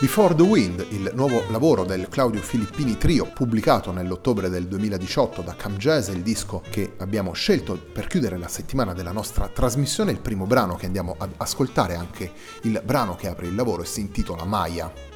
Before the Wind, il nuovo lavoro del Claudio Filippini Trio, pubblicato nell'ottobre del 2018 da Cam Jazz, il disco che abbiamo scelto per chiudere la settimana della nostra trasmissione. Il primo brano che andiamo ad ascoltare, anche il brano che apre il lavoro, e si intitola Maya.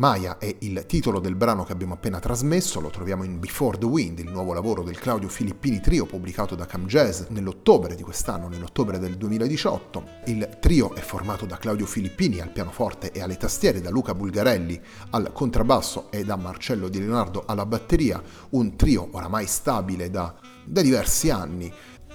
Maya è il titolo del brano che abbiamo appena trasmesso, lo troviamo in Before the Wind, il nuovo lavoro del Claudio Filippini Trio pubblicato da Cam Jazz nell'ottobre di quest'anno, nell'ottobre del 2018. Il trio è formato da Claudio Filippini al pianoforte e alle tastiere, da Luca Bulgarelli al contrabbasso e da Marcello Di Leonardo alla batteria, un trio oramai stabile da, da diversi anni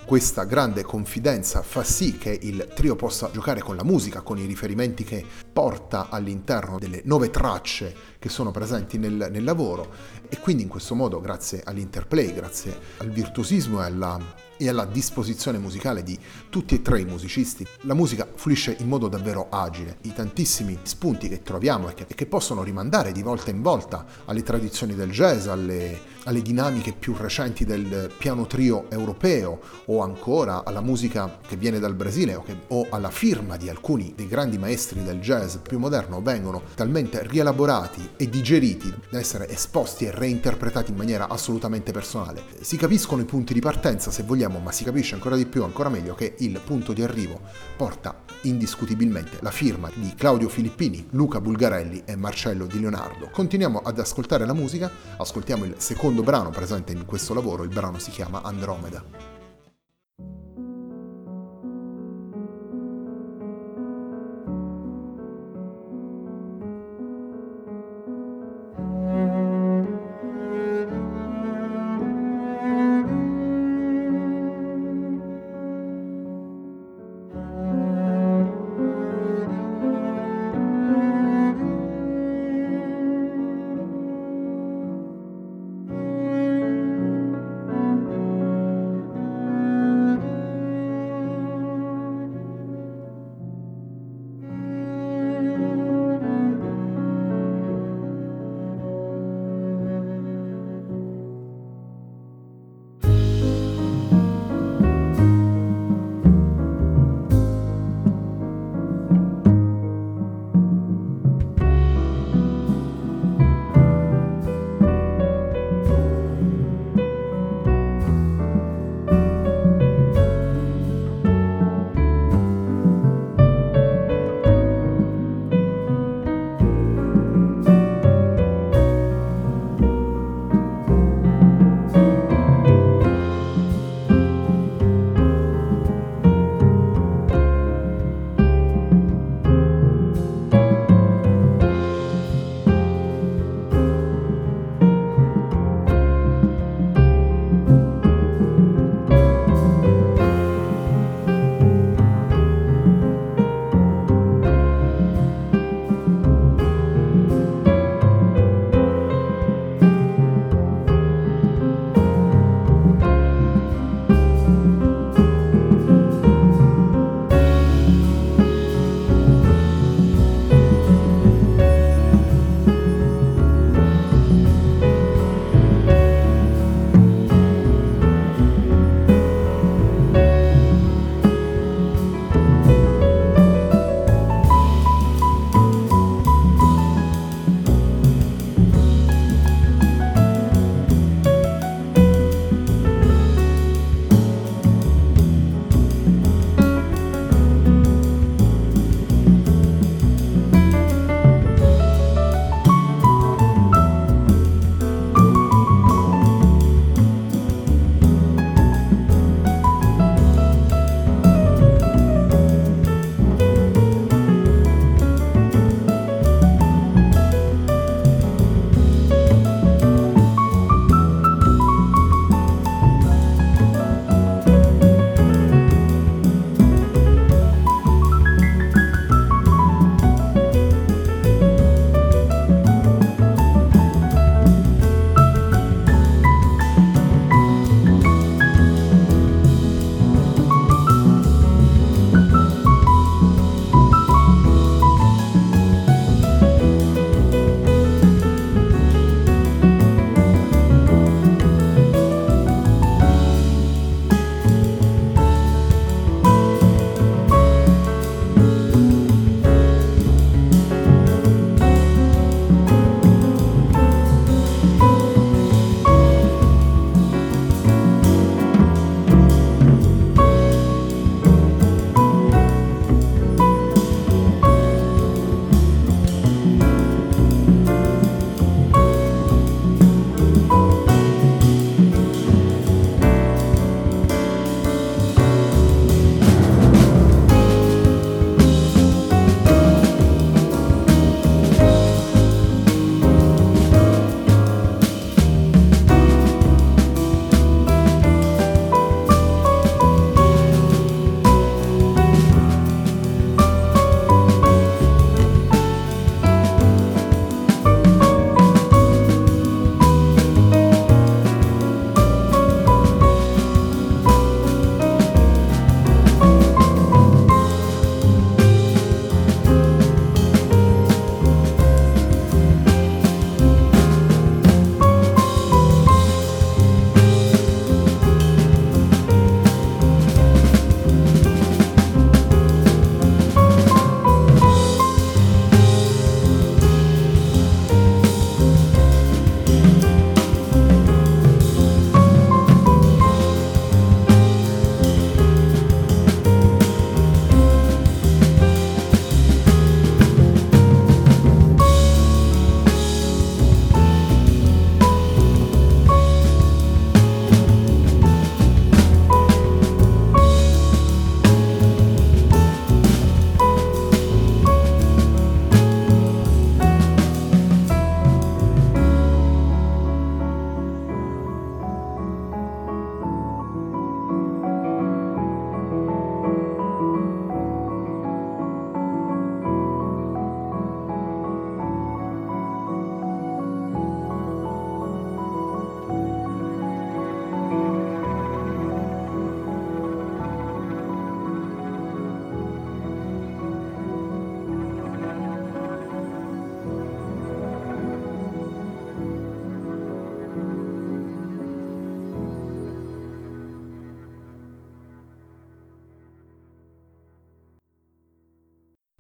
questa grande confidenza fa sì che il trio possa giocare con la musica, con i riferimenti che porta all'interno delle nove tracce che sono presenti nel, nel lavoro. E quindi in questo modo, grazie all'interplay, grazie al virtuosismo e alla, e alla disposizione musicale di tutti e tre i musicisti, la musica fluisce in modo davvero agile. I tantissimi spunti che troviamo e che, e che possono rimandare di volta in volta alle tradizioni del jazz, alle alle dinamiche più recenti del piano trio europeo o ancora alla musica che viene dal Brasile o, che, o, alla firma di alcuni dei grandi maestri del jazz più moderno vengono talmente rielaborati e digeriti da essere esposti e reinterpretati in maniera assolutamente personale. Si capiscono i punti di partenza se vogliamo, ma si capisce ancora di più, ancora meglio che il punto di arrivo porta indiscutibilmente la firma di Claudio Filippini, Luca Bulgarelli e Marcello Di Leonardo. Continuiamo ad ascoltare la musica, ascoltiamo il secondo brano presente in questo lavoro, il brano si chiama Andromeda.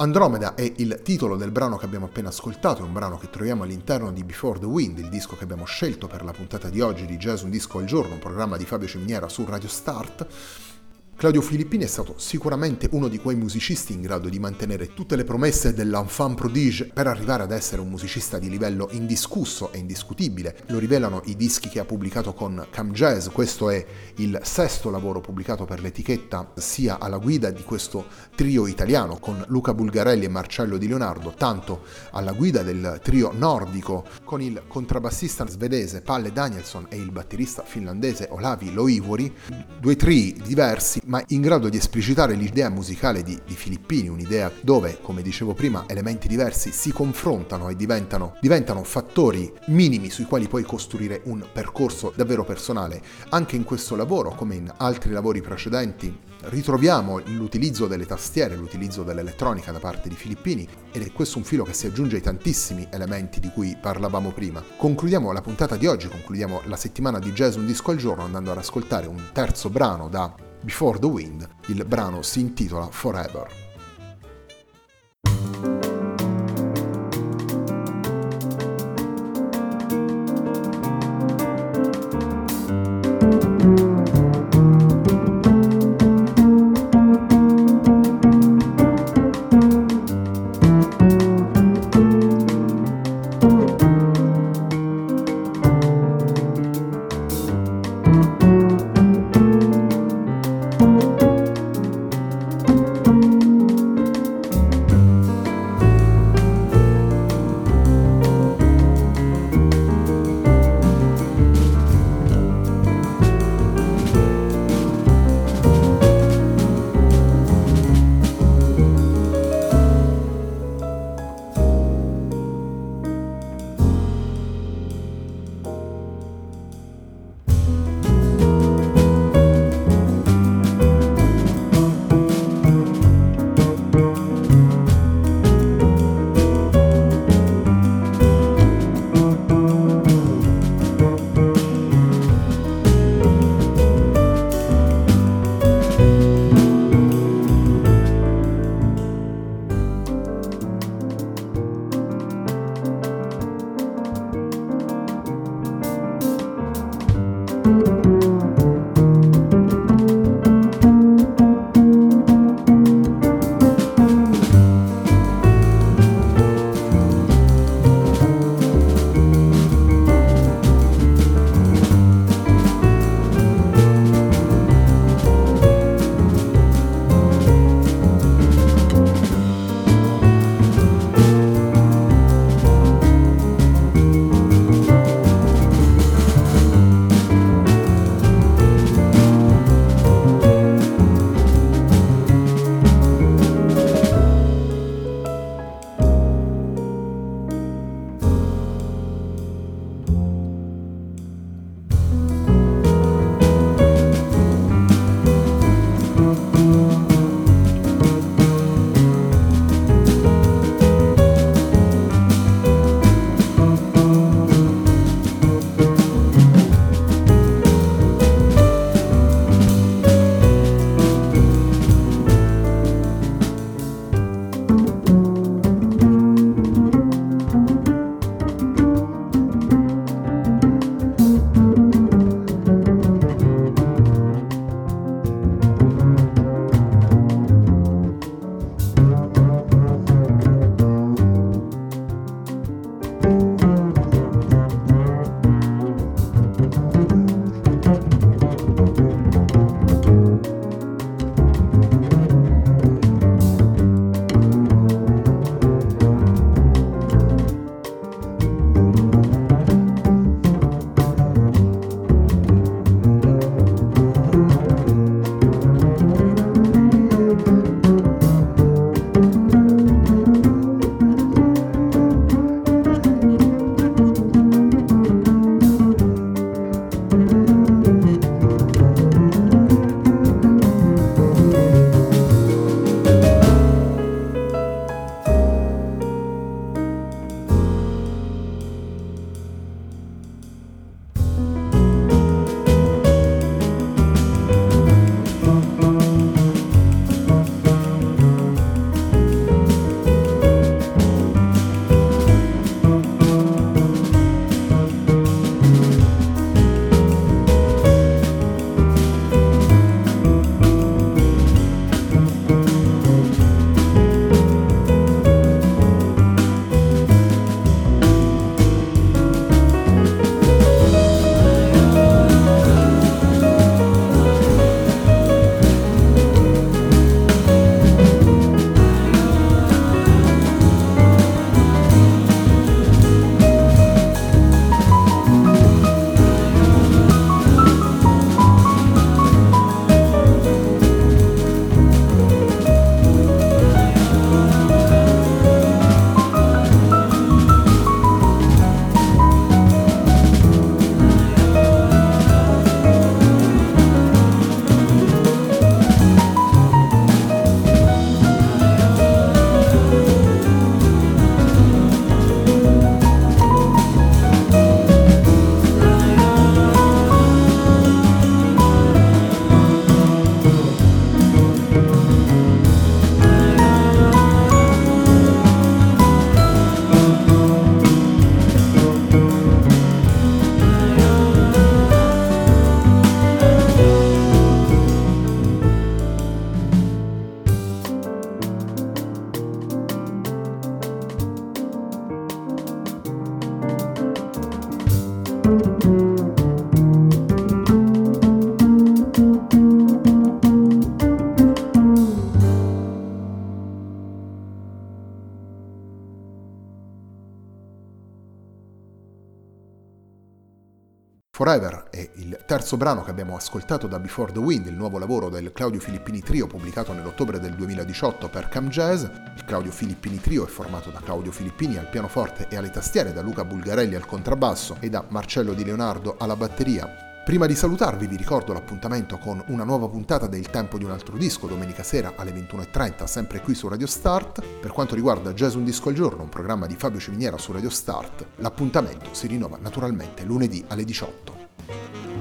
Andromeda è il titolo del brano che abbiamo appena ascoltato, è un brano che troviamo all'interno di Before the Wind, il disco che abbiamo scelto per la puntata di oggi di Jazz Un Disco al Giorno, un programma di Fabio Ciminiera su Radio Start. Claudio Filippini è stato sicuramente uno di quei musicisti in grado di mantenere tutte le promesse dell'enfant prodige per arrivare ad essere un musicista di livello indiscusso e indiscutibile. Lo rivelano i dischi che ha pubblicato con Cam Jazz, questo è il sesto lavoro pubblicato per l'etichetta sia alla guida di questo trio italiano con Luca Bulgarelli e Marcello Di Leonardo, tanto alla guida del trio nordico con il contrabbassista svedese Palle Danielson e il batterista finlandese Olavi Loivori, due tri diversi ma in grado di esplicitare l'idea musicale di, di, Filippini, un'idea dove, come dicevo prima, elementi diversi si confrontano e diventano, diventano fattori minimi sui quali puoi costruire un percorso davvero personale. Anche in questo lavoro, come in altri lavori precedenti, ritroviamo l'utilizzo delle tastiere, l'utilizzo dell'elettronica da parte di Filippini ed è questo un filo che si aggiunge ai tantissimi elementi di cui parlavamo prima. Concludiamo la puntata di oggi, concludiamo la settimana di Jazz Un Disco al Giorno andando ad ascoltare un terzo brano da Before the Wind, il brano si intitola Forever. Forever è il terzo brano che abbiamo ascoltato da Before the Wind, il nuovo lavoro del Claudio Filippini Trio pubblicato nell'ottobre del 2018 per Cam Jazz. Il Claudio Filippini Trio è formato da Claudio Filippini al pianoforte e alle tastiere, da Luca Bulgarelli al contrabbasso e da Marcello Di Leonardo alla batteria. Prima di salutarvi vi ricordo l'appuntamento con una nuova puntata del Tempo di un altro disco domenica sera alle 21.30 sempre qui su Radio Start. Per quanto riguarda Jazz un disco al giorno, un programma di Fabio Ciminiera su Radio Start, l'appuntamento si rinnova naturalmente lunedì alle 18.